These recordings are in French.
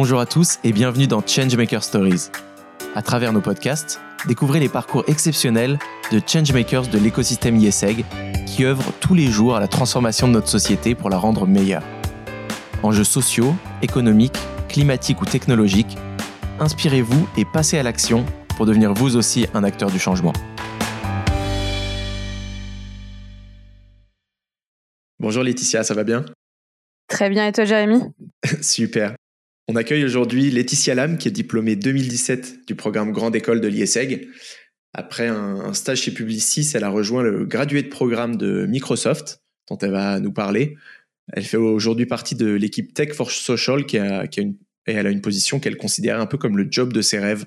Bonjour à tous et bienvenue dans Changemaker Stories. À travers nos podcasts, découvrez les parcours exceptionnels de changemakers de l'écosystème ISEG qui œuvrent tous les jours à la transformation de notre société pour la rendre meilleure. Enjeux sociaux, économiques, climatiques ou technologiques, inspirez-vous et passez à l'action pour devenir vous aussi un acteur du changement. Bonjour Laetitia, ça va bien? Très bien, et toi Jérémy? Super. On accueille aujourd'hui Laetitia Lam, qui est diplômée 2017 du programme Grande École de l'ISEG. Après un, stage chez Publicis, elle a rejoint le gradué de programme de Microsoft, dont elle va nous parler. Elle fait aujourd'hui partie de l'équipe Tech for Social, qui a, une, et elle a une position qu'elle considère un peu comme le job de ses rêves.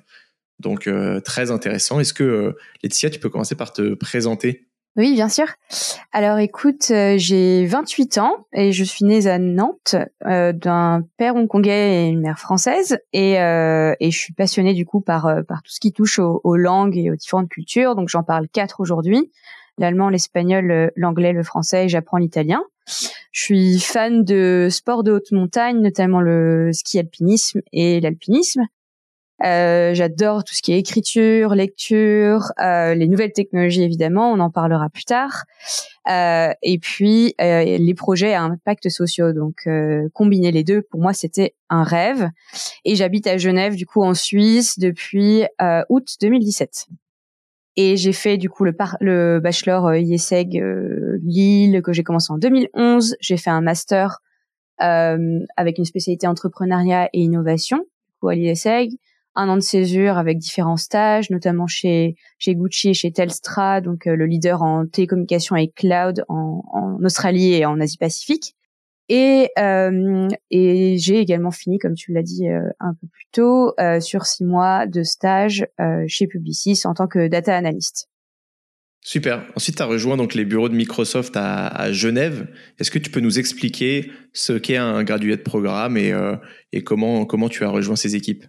Donc, euh, très intéressant. Est-ce que, euh, Laetitia, tu peux commencer par te présenter? Oui, bien sûr. Alors écoute, euh, j'ai 28 ans et je suis née à Nantes euh, d'un père hongkongais et une mère française et, euh, et je suis passionnée du coup par, par tout ce qui touche aux, aux langues et aux différentes cultures. Donc j'en parle quatre aujourd'hui l'allemand, l'espagnol, l'anglais, le français et j'apprends l'italien. Je suis fan de sports de haute montagne, notamment le ski alpinisme et l'alpinisme. Euh, j'adore tout ce qui est écriture, lecture, euh, les nouvelles technologies évidemment, on en parlera plus tard. Euh, et puis euh, les projets à impact sociaux. Donc euh, combiner les deux, pour moi, c'était un rêve. Et j'habite à Genève, du coup en Suisse, depuis août 2017. Et j'ai fait du coup le, le bachelor IESEG Lille que j'ai commencé en 2011. J'ai fait un master avec une spécialité entrepreneuriat et innovation à l'IESEG un an de césure avec différents stages, notamment chez chez Gucci et chez Telstra, donc euh, le leader en télécommunications et cloud en, en Australie et en Asie Pacifique. Et, euh, et j'ai également fini, comme tu l'as dit euh, un peu plus tôt, euh, sur six mois de stage euh, chez Publicis en tant que data analyst. Super. Ensuite, tu as rejoint donc les bureaux de Microsoft à, Genève. Est-ce que tu peux nous expliquer ce qu'est un gradué de programme et, et comment, comment tu as rejoint ces équipes?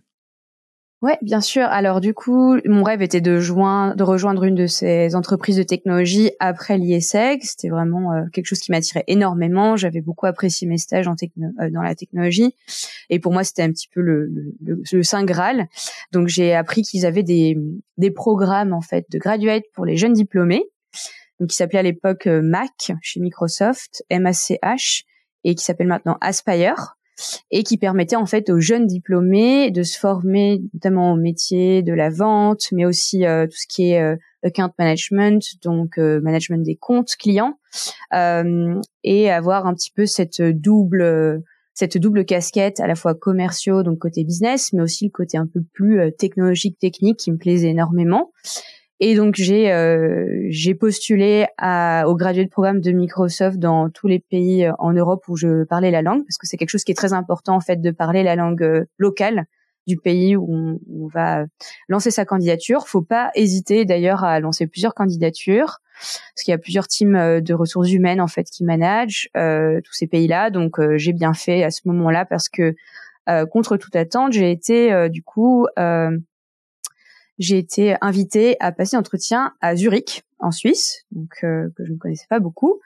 Ouais, bien sûr. Alors du coup, mon rêve était de, joindre, de rejoindre une de ces entreprises de technologie après l'ISEG. C'était vraiment euh, quelque chose qui m'attirait énormément. J'avais beaucoup apprécié mes stages en euh, dans la technologie, et pour moi, c'était un petit peu le, le, le, saint graal. Donc j'ai appris qu'ils avaient des, des programmes en fait de graduate pour les jeunes diplômés, donc qui s'appelait à l'époque euh, MAC chez Microsoft, M-A-C-H, et qui s'appelle maintenant Aspire et qui permettait en fait aux jeunes diplômés de se former notamment au métier de la vente, mais aussi euh, tout ce qui est euh, account management, donc euh, management des comptes clients, et avoir un petit peu cette double cette double casquette à la fois commerciaux donc côté business, mais aussi le côté un peu plus technologique technique qui me plaisait énormément. Et donc j'ai euh, postulé à, au gradué de programme de Microsoft dans tous les pays euh, en Europe où je parlais la langue parce que c'est quelque chose qui est très important en fait de parler la langue euh, locale du pays où on, va lancer sa candidature. Faut pas hésiter d'ailleurs à lancer plusieurs candidatures parce qu'il y a plusieurs teams de ressources humaines en fait qui managent euh, tous ces pays-là. Donc j'ai bien fait à ce moment-là parce que contre toute attente, j'ai été du coup j'ai été invitée à passer entretien à Zurich, en Suisse, donc euh, que je ne connaissais pas beaucoup.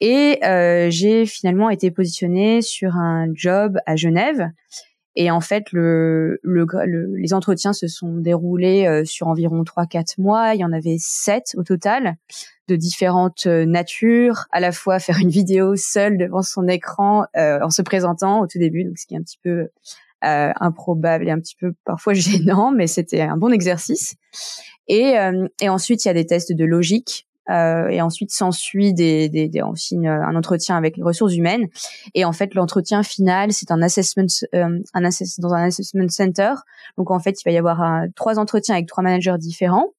Et euh, j'ai finalement été positionnée sur un job à Genève. Et en fait, le, le, les entretiens se sont déroulés euh, sur environ 3-4 mois. Il y en avait 7 au total, de différentes natures. À la fois faire une vidéo seule devant son écran en se présentant au tout début, donc ce qui est un petit peu euh, improbable et un petit peu parfois gênant, mais c'était un bon exercice. Et, euh, et ensuite, il y a des tests de logique. Euh, et ensuite s'ensuit aussi un entretien avec les ressources humaines. Et en fait, l'entretien final, c'est un assessment, un dans un assessment center. Donc en fait, il va y avoir trois entretiens avec trois managers différents.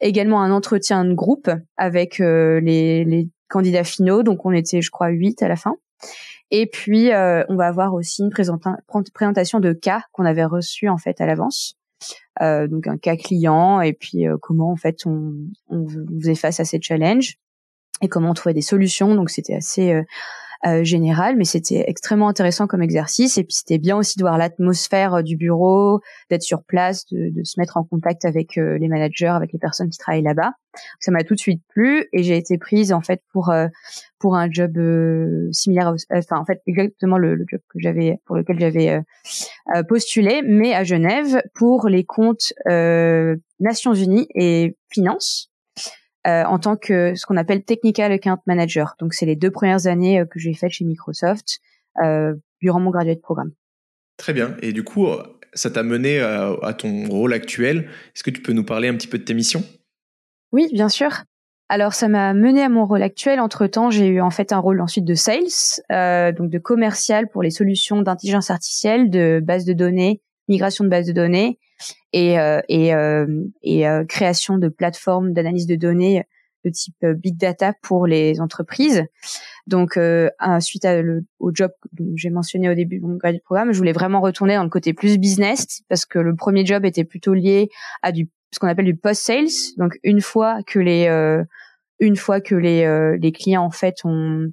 Également un entretien de groupe avec les candidats finaux. Donc on était, je crois, huit à la fin. Et puis, euh, on va avoir aussi une présentation de cas qu'on avait reçu en fait à l'avance. Euh, donc un cas client et puis euh, comment en fait on, on faisait face à ces challenges et comment on trouvait des solutions. Donc c'était assez euh, général, mais c'était extrêmement intéressant comme exercice. Et puis c'était bien aussi de voir l'atmosphère euh, du bureau, d'être sur place, de, de, se mettre en contact avec euh, les managers, avec les personnes qui travaillent là-bas. Ça m'a tout de suite plu et j'ai été prise en fait pour pour un job similaire, enfin en fait exactement le, le job que j'avais pour lequel j'avais postulé, mais à Genève pour les comptes Nations Unies et Finances. Euh, en tant que ce qu'on appelle technical account manager. Donc c'est les deux premières années euh, que j'ai faites chez Microsoft euh, durant mon graduate programme. Très bien. Et du coup, ça t'a mené à, ton rôle actuel. Est-ce que tu peux nous parler un petit peu de tes missions? Oui, bien sûr. Alors ça m'a mené à mon rôle actuel. Entre temps, j'ai eu en fait un rôle ensuite de sales, donc de commercial pour les solutions d'intelligence artificielle, de base de données, migration de base de données et, euh, et, euh, et euh, création de plateformes d'analyse de données de type big data pour les entreprises. Donc, euh, suite à le, au job que j'ai mentionné au début du programme, je voulais vraiment retourner dans le côté plus business parce que le premier job était plutôt lié à du ce qu'on appelle du post sales. Donc, une fois que les euh, une fois que les les clients en fait ont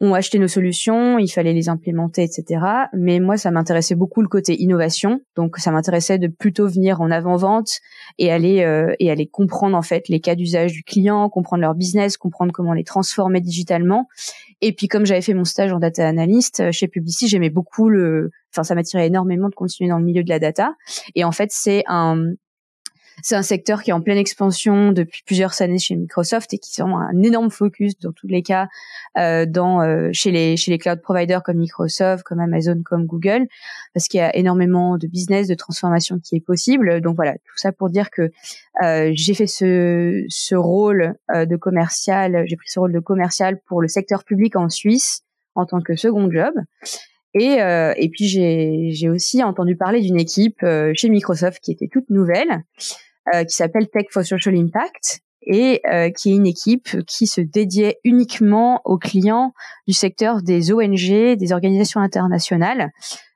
ont acheté nos solutions, il fallait les implémenter, etc. Mais moi, ça m'intéressait beaucoup le côté innovation. Donc, ça m'intéressait de plutôt venir en avant-vente et aller euh, et aller comprendre en fait les cas d'usage du client, comprendre leur business, comprendre comment les transformer digitalement. Et puis, comme j'avais fait mon stage en data analyst euh, chez Publicis, j'aimais beaucoup le, enfin, ça m'attirait énormément de continuer dans le milieu de la data. Et en fait, c'est un c'est un secteur qui est en pleine expansion depuis plusieurs années chez Microsoft et qui a un énorme focus dans tous les cas euh, euh, chez les cloud providers comme Microsoft, comme Amazon, comme Google, parce qu'il y a énormément de business, de transformation qui est possible. Donc voilà, tout ça pour dire que euh, j'ai fait ce rôle de commercial, j'ai pris ce rôle de commercial pour le secteur public en Suisse en tant que second job. Et, puis j'ai aussi entendu parler d'une équipe chez Microsoft qui était toute nouvelle, qui s'appelle Tech for Social Impact et euh, qui est une équipe qui se dédiait uniquement aux clients du secteur des ONG, des organisations internationales,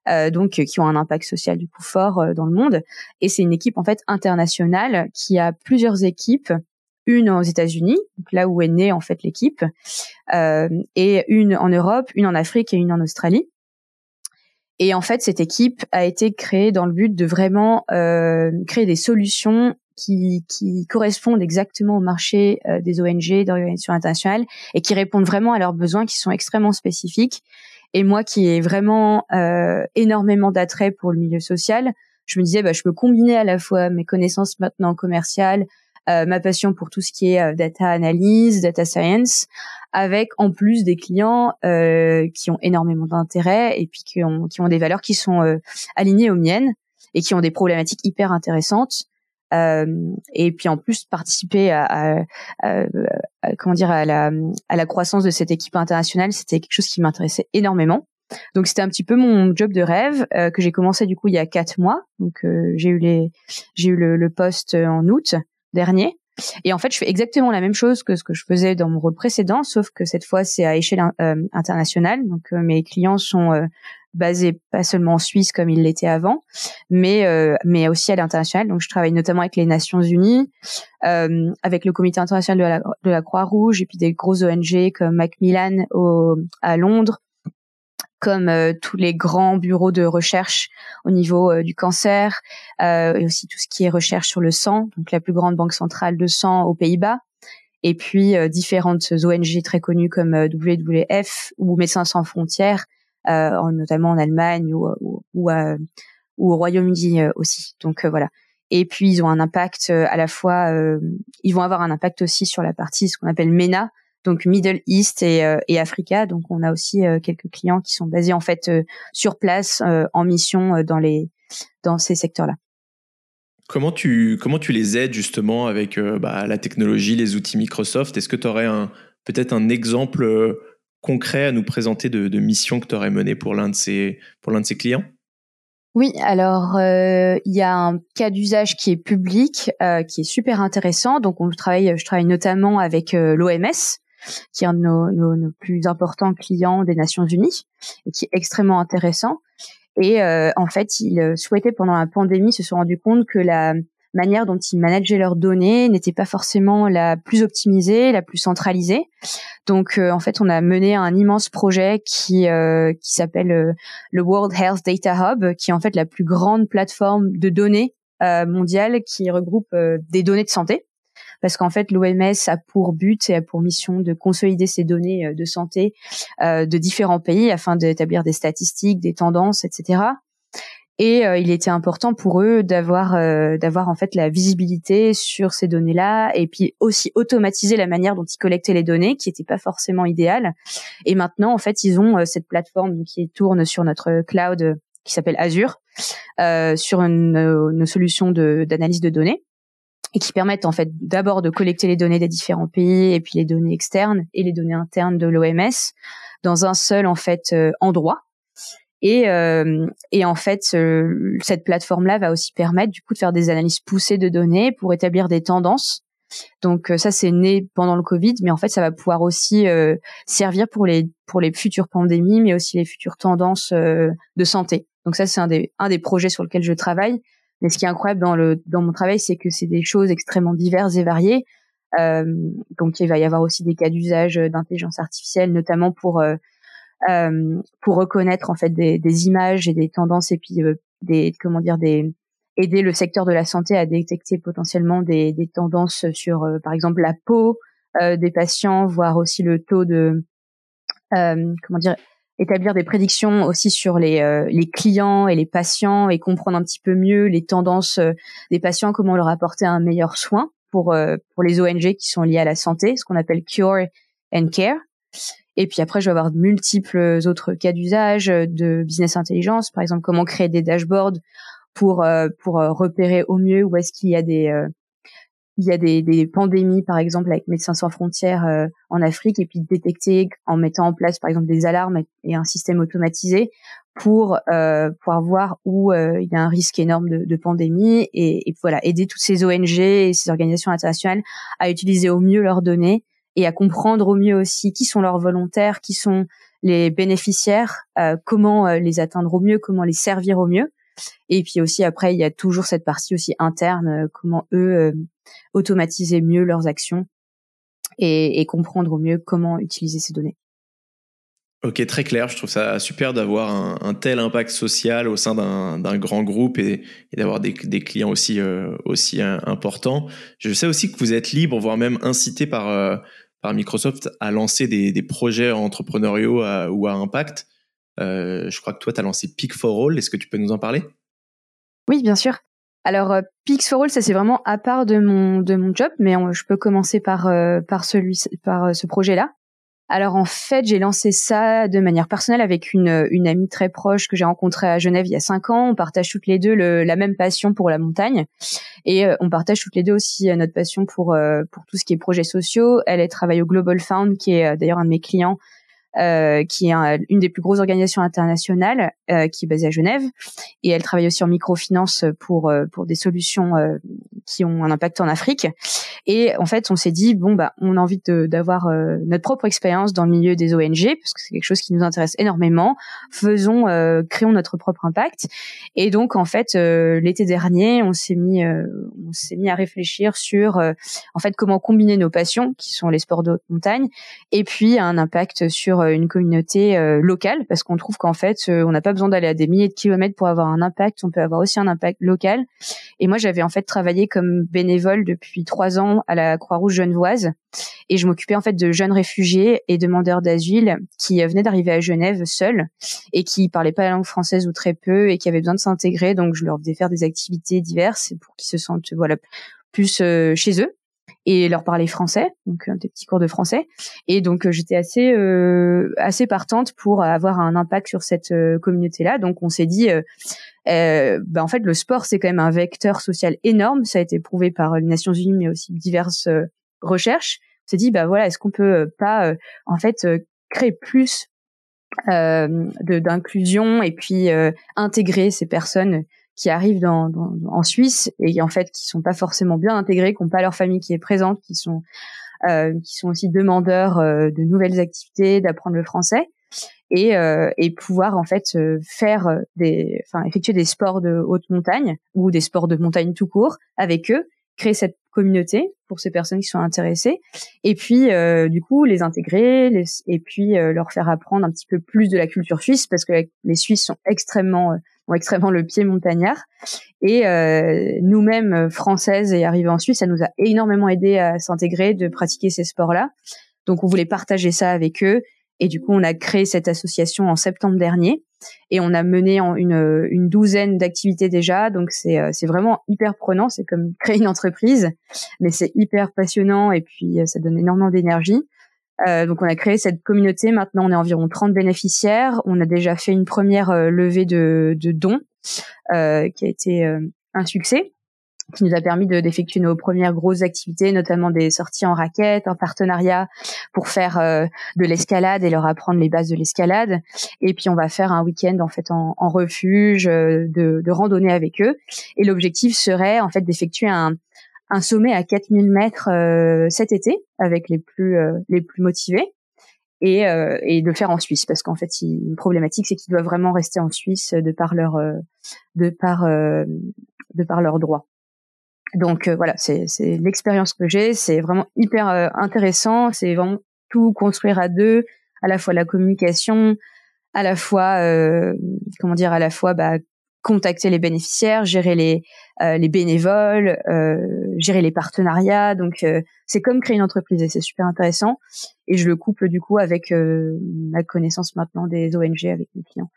euh, donc qui ont un impact social du coup fort dans le monde. Et c'est une équipe en fait internationale qui a plusieurs équipes, une aux États-Unis, là où est née en fait l'équipe, et une en Europe, une en Afrique et une en Australie. Et en fait, cette équipe a été créée dans le but de vraiment euh, créer des solutions qui, qui correspondent exactement au marché euh, des ONG, d'organisations internationales, et qui répondent vraiment à leurs besoins qui sont extrêmement spécifiques. Et moi, qui ai vraiment euh, énormément d'attrait pour le milieu social, je me disais, bah, je peux combiner à la fois mes connaissances maintenant commerciales, ma passion pour tout ce qui est euh, data analyse, data science, avec en plus des clients euh, qui ont énormément d'intérêt et puis qui ont, qui ont des valeurs qui sont euh, alignées aux miennes et qui ont des problématiques hyper intéressantes. Euh, et puis en plus participer à, à, à, comment dire à la, à la croissance de cette équipe internationale, c'était quelque chose qui m'intéressait énormément. Donc c'était un petit peu mon job de rêve euh, que j'ai commencé du coup il y a quatre mois. Donc euh, j'ai eu les j'ai eu le, le poste en août dernier. Et en fait, je fais exactement la même chose que ce que je faisais dans mon rôle précédent, sauf que cette fois, c'est à échelle euh, internationale. Donc, euh, mes clients sont euh, basés pas seulement en Suisse comme ils l'étaient avant, mais mais aussi à l'international. Donc, je travaille notamment avec les Nations Unies, avec le Comité international de la, de la Croix-Rouge, et puis des grosses ONG comme Macmillan au, à Londres, comme euh, tous les grands bureaux de recherche au niveau euh, du cancer euh, et aussi tout ce qui est recherche sur le sang, donc la plus grande banque centrale de sang aux Pays-Bas, et puis différentes ONG très connues comme WWF ou Médecins sans frontières, notamment en Allemagne ou, ou, ou, au Royaume-Uni aussi. Donc voilà. Et puis ils ont un impact à la fois, ils vont avoir un impact aussi sur la partie ce qu'on appelle MENA, donc Middle East et, euh, et Africa. Donc on a aussi euh, quelques clients qui sont basés en fait euh, sur place en mission dans les dans ces secteurs-là. Comment tu comment tu les aides justement avec bah, la technologie, les outils Microsoft? Est-ce que tu aurais un peut-être un exemple concret à nous présenter de, de mission que tu aurais mené pour l'un de ces pour l'un de ces clients? Oui, alors il y a un cas d'usage qui est public, qui est super intéressant. Donc on travaille, je travaille notamment avec l'OMS, qui est un de nos, plus importants clients des Nations Unies et qui est extrêmement intéressant. Et euh, en fait, ils souhaitaient pendant la pandémie se sont rendus compte que la manière dont ils manageaient leurs données n'était pas forcément la plus optimisée, la plus centralisée. Donc en fait, on a mené un immense projet qui qui s'appelle le World Health Data Hub, qui est en fait la plus grande plateforme de données mondiale qui regroupe des données de santé parce qu'en fait l'OMS a pour but et a pour mission de consolider ces données euh, de santé euh, de différents pays afin d'établir des statistiques, des tendances, etc. Et euh, il était important pour eux d'avoir en fait la visibilité sur ces données-là et puis aussi automatiser la manière dont ils collectaient les données, qui n'était pas forcément idéale. Et maintenant, en fait, ils ont cette plateforme qui tourne sur notre cloud qui s'appelle Azure, sur une, une solution d'analyse de données et qui permettent en fait d'abord de collecter les données des différents pays et puis les données externes et les données internes de l'OMS dans un seul en fait euh, endroit. Et, euh, et en fait, euh, cette plateforme-là va aussi permettre du coup de faire des analyses poussées de données pour établir des tendances. Donc ça, c'est né pendant le Covid, mais en fait, ça va pouvoir aussi servir pour les pour les futures pandémies, mais aussi les futures tendances de santé. Donc ça, c'est un des un des projets sur lequel je travaille mais ce qui est incroyable dans le dans mon travail, c'est que c'est des choses extrêmement diverses et variées. Euh, donc il va y avoir aussi des cas d'usage d'intelligence artificielle, notamment pour euh, euh, pour reconnaître en fait des, des, images et des tendances et puis euh, des comment dire des aider le secteur de la santé à détecter potentiellement des, des tendances sur euh, par exemple la peau euh, des patients, voire aussi le taux de comment dire établir des prédictions aussi sur les, euh, les clients et les patients et comprendre un petit peu mieux les tendances euh, des patients, comment leur apporter un meilleur soin pour, euh, pour les ONG qui sont liées à la santé, ce qu'on appelle Cure and Care. Et puis après, je vais avoir de multiples autres cas d'usage de business intelligence, par exemple comment créer des dashboards pour pour repérer au mieux où est-ce qu'il y a des il y a des, des, pandémies, par exemple, avec Médecins sans frontières euh, en Afrique, et puis détecter en mettant en place, par exemple, des alarmes et, un système automatisé pour euh, pouvoir voir où euh, il y a un risque énorme de, de pandémie et, et, voilà aider toutes ces ONG et ces organisations internationales à utiliser au mieux leurs données et à comprendre au mieux aussi qui sont leurs volontaires, qui sont les bénéficiaires, euh, comment les atteindre au mieux, comment les servir au mieux. Et puis aussi après, il y a toujours cette partie aussi interne, comment eux automatiser mieux leurs actions et, comprendre au mieux comment utiliser ces données. Ok, très clair. Je trouve ça super d'avoir un, tel impact social au sein d'un grand groupe et, d'avoir des, clients aussi, euh, aussi euh, importants. Je sais aussi que vous êtes libre, voire même incité par, euh, par Microsoft à lancer des, projets entrepreneuriaux ou à impact. je crois que toi, tu as lancé Peak for All. Est-ce que tu peux nous en parler? Oui, bien sûr. Alors euh, Pix for All, ça c'est vraiment à part de mon de mon job, mais je peux commencer par euh, par celui par euh, ce projet-là. Alors en fait, j'ai lancé ça de manière personnelle avec une une amie très proche que j'ai rencontrée à Genève il y a cinq ans. On partage toutes les deux le, la même passion pour la montagne et on partage toutes les deux aussi notre passion pour pour tout ce qui est projets sociaux. Elle, elle travaille au Global Fund, qui est d'ailleurs un de mes clients euh, qui est une des plus grosses organisations internationales, euh, qui est basée à Genève, et elle travaille aussi en microfinance pour euh, pour des solutions qui ont un impact en Afrique. Et en fait, on s'est dit bon bah on a envie d'avoir notre propre expérience dans le milieu des ONG parce que c'est quelque chose qui nous intéresse énormément. Faisons, créons notre propre impact. Et donc en fait, l'été dernier, on s'est mis on s'est mis à réfléchir sur en fait comment combiner nos passions qui sont les sports de montagne et puis un impact sur euh, une communauté euh, locale parce qu'on trouve qu'en fait euh, on n'a pas besoin d'aller à des milliers de kilomètres pour avoir un impact. On peut avoir aussi un impact local. Et moi j'avais en fait travaillé comme bénévole depuis trois ans à la Croix-Rouge genevoise. Et je m'occupais en fait de jeunes réfugiés et demandeurs d'asile qui venaient d'arriver à Genève seuls et qui parlaient pas la langue française ou très peu et qui avaient besoin de s'intégrer. Donc je leur faisais faire des activités diverses pour qu'ils se sentent voilà plus chez eux et leur parler français, donc des petits cours de français. Et donc euh, j'étais assez euh, assez partante pour avoir un impact sur cette euh, communauté-là. Donc on s'est dit, euh, bah, en fait le sport c'est quand même un vecteur social énorme. Ça a été prouvé par les Nations Unies, mais aussi diverses recherches. On s'est dit, bah voilà, est-ce qu'on peut pas en fait créer plus d'inclusion et puis intégrer ces personnes qui arrivent dans, dans, en Suisse et en fait qui sont pas forcément bien intégrés, qui n'ont pas leur famille qui est présente, qui sont euh, qui sont aussi demandeurs euh, de nouvelles activités, d'apprendre le français. et, et pouvoir en fait faire des, enfin effectuer des sports de haute montagne ou des sports de montagne tout court avec eux, créer cette communauté pour ces personnes qui sont intéressées et puis du coup les intégrer et puis leur faire apprendre un petit peu plus de la culture suisse parce que les Suisses sont extrêmement extrêmement le pied montagnard. Et euh, nous-mêmes, euh, françaises et arrivées en Suisse, ça nous a énormément aidé à s'intégrer, de pratiquer ces sports-là. Donc on voulait partager ça avec eux. Et du coup, on a créé cette association en septembre dernier. Et on a mené en une, une douzaine d'activités déjà. Donc c'est euh, c'est vraiment hyper prenant. C'est comme créer une entreprise, mais c'est hyper passionnant et puis ça donne énormément d'énergie. Euh, donc on a créé cette communauté. Maintenant, on est environ 30 bénéficiaires. On a déjà fait une première euh, levée de, de dons euh, qui a été euh, un succès, qui nous a permis d'effectuer nos premières grosses activités, notamment des sorties en raquette, en partenariat pour faire de l'escalade et leur apprendre les bases de l'escalade. Et puis on va faire un week-end en fait en, en refuge, de, de randonnée avec eux. Et l'objectif serait en fait d'effectuer un, un sommet à 4000 mètres euh, cet été avec les plus euh, les plus motivés et, euh, et de le faire en Suisse parce qu'en fait une problématique c'est qu'ils doivent vraiment rester en Suisse de par leur de par de par leurs droits. Donc voilà, c'est c'est l'expérience que j'ai, c'est vraiment hyper intéressant, c'est vraiment tout construire à deux, à la fois la communication, à la fois comment dire à la fois bah, contacter les bénéficiaires, gérer les euh, les bénévoles, euh, gérer les partenariats. Donc euh, c'est comme créer une entreprise et c'est super intéressant. Et je le couple du coup avec ma connaissance maintenant des ONG avec mes clients.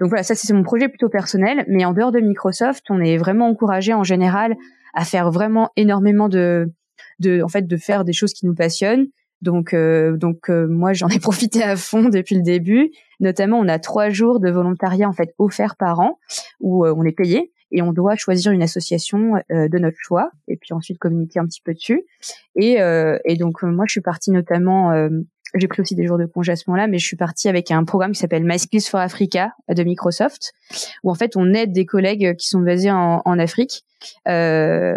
Donc voilà, ça c'est mon projet plutôt personnel. Mais en dehors de Microsoft, on est vraiment encouragé en général à faire vraiment énormément de de en fait de faire des choses qui nous passionnent donc, euh, donc euh, moi j'en ai profité à fond depuis le début. Notamment, on a trois jours de volontariat en fait offerts par an où euh, on est payé et on doit choisir une association de notre choix et puis ensuite communiquer un petit peu dessus. Et, et donc moi je suis partie notamment j'ai pris aussi des jours de congé à ce moment-là, mais je suis partie avec un programme qui s'appelle My Skills for Africa de Microsoft, où en fait on aide des collègues qui sont basés en, Afrique euh,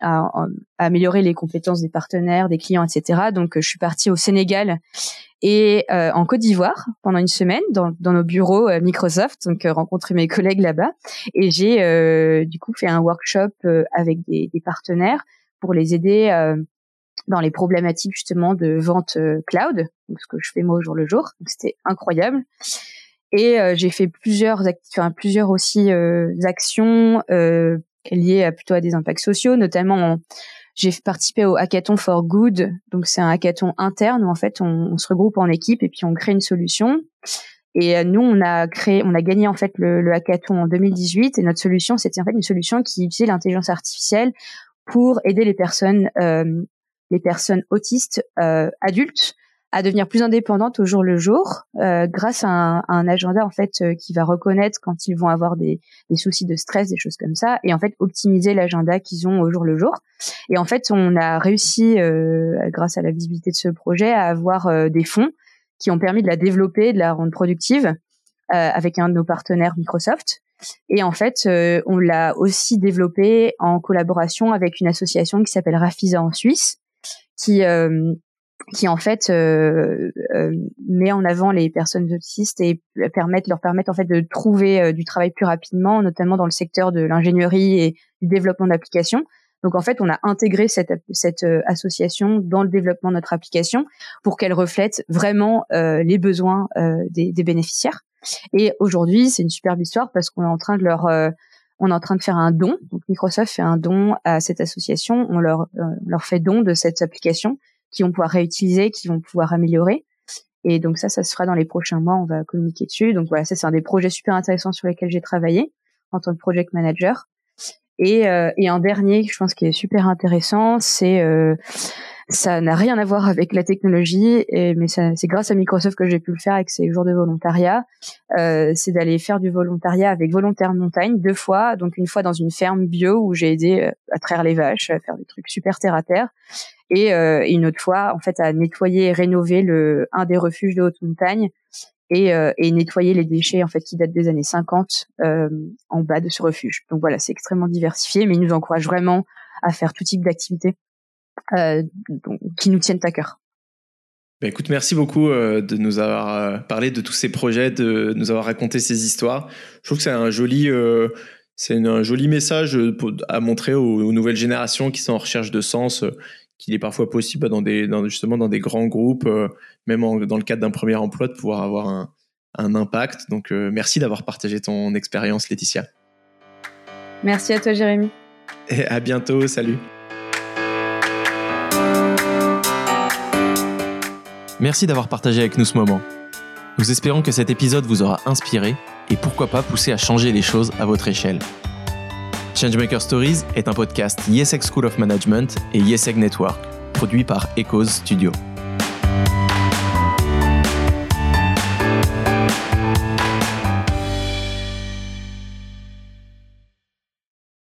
à, améliorer les compétences des partenaires, des clients, etc. Donc je suis partie au Sénégal et euh, en Côte d'Ivoire pendant une semaine dans, nos bureaux euh, Microsoft, donc euh, rencontrer mes collègues là-bas. Et j'ai euh, du coup fait un workshop avec des, des, partenaires pour les aider dans les problématiques justement de vente euh, cloud, ce que je fais moi au jour le jour. C'était incroyable. Et euh, j'ai fait plusieurs, enfin, plusieurs aussi euh, actions liées à plutôt à des impacts sociaux, notamment j'ai participé au hackathon for good. Donc c'est un hackathon interne où en fait on, se regroupe en équipe et puis on crée une solution. Et nous, on a créé, on a gagné en fait le, le hackathon en 2018 et notre solution, c'était en fait une solution qui utilisait l'intelligence artificielle pour aider les personnes euh, les personnes autistes euh, adultes à devenir plus indépendantes au jour le jour euh, grâce à un, agenda en fait euh, qui va reconnaître quand ils vont avoir des, soucis de stress, des choses comme ça, et en fait optimiser l'agenda qu'ils ont au jour le jour. Et en fait, on a réussi grâce à la visibilité de ce projet à avoir des fonds qui ont permis de la développer, de la rendre productive avec un de nos partenaires Microsoft. Et en fait, on l'a aussi développé en collaboration avec une association qui s'appelle Rafisa en Suisse, qui euh, qui en fait euh, euh, met en avant les personnes autistes et permettent leur permettent en fait de trouver du travail plus rapidement, notamment dans le secteur de l'ingénierie et du développement d'applications. Donc en fait, on a intégré cette, cette association dans le développement de notre application pour qu'elle reflète vraiment les besoins des, des, bénéficiaires. Et aujourd'hui, c'est une superbe histoire parce qu'on est en train de leur on est en train de faire un don. Microsoft fait un don à cette association. On leur, euh, fait don de cette application qui vont pouvoir réutiliser, qui vont pouvoir améliorer. Et donc ça, ça se fera dans les prochains mois. On va communiquer dessus. Donc voilà, ça c'est un des projets super intéressants sur lesquels j'ai travaillé en tant que project manager. Et, euh, un dernier, je pense qui est super intéressant, c'est euh, ça n'a rien à voir avec la technologie, et, mais c'est grâce à Microsoft que j'ai pu le faire avec ces jours de volontariat. Euh, c'est d'aller faire du volontariat avec Volontaire Montagne deux fois, donc une fois dans une ferme bio où j'ai aidé euh, à traire les vaches, à faire des trucs super terre à terre, et euh, une autre fois en fait à nettoyer et rénover le un des refuges de haute montagne et, et, nettoyer les déchets en fait qui datent des années 50 euh, en bas de ce refuge. Donc voilà, c'est extrêmement diversifié, mais il nous encourage vraiment à faire tout type d'activités euh, qui nous tiennent à cœur. Bah, écoute, merci beaucoup de nous avoir parlé de tous ces projets, de nous avoir raconté ces histoires. Je trouve que c'est un joli, c'est un joli message à montrer aux, nouvelles générations qui sont en recherche de sens qu'il est parfois possible dans des, justement dans des grands groupes, même dans le cadre d'un premier emploi, de pouvoir avoir un, un impact. Donc, merci d'avoir partagé ton expérience, Laetitia. Merci à toi, Jérémy. Et à bientôt. Salut. Merci d'avoir partagé avec nous ce moment. Nous espérons que cet épisode vous aura inspiré et pourquoi pas poussé à changer les choses à votre échelle. Changemaker Stories est un podcast YesEg School of Management et YesEg Network, produit par Echoes Studio.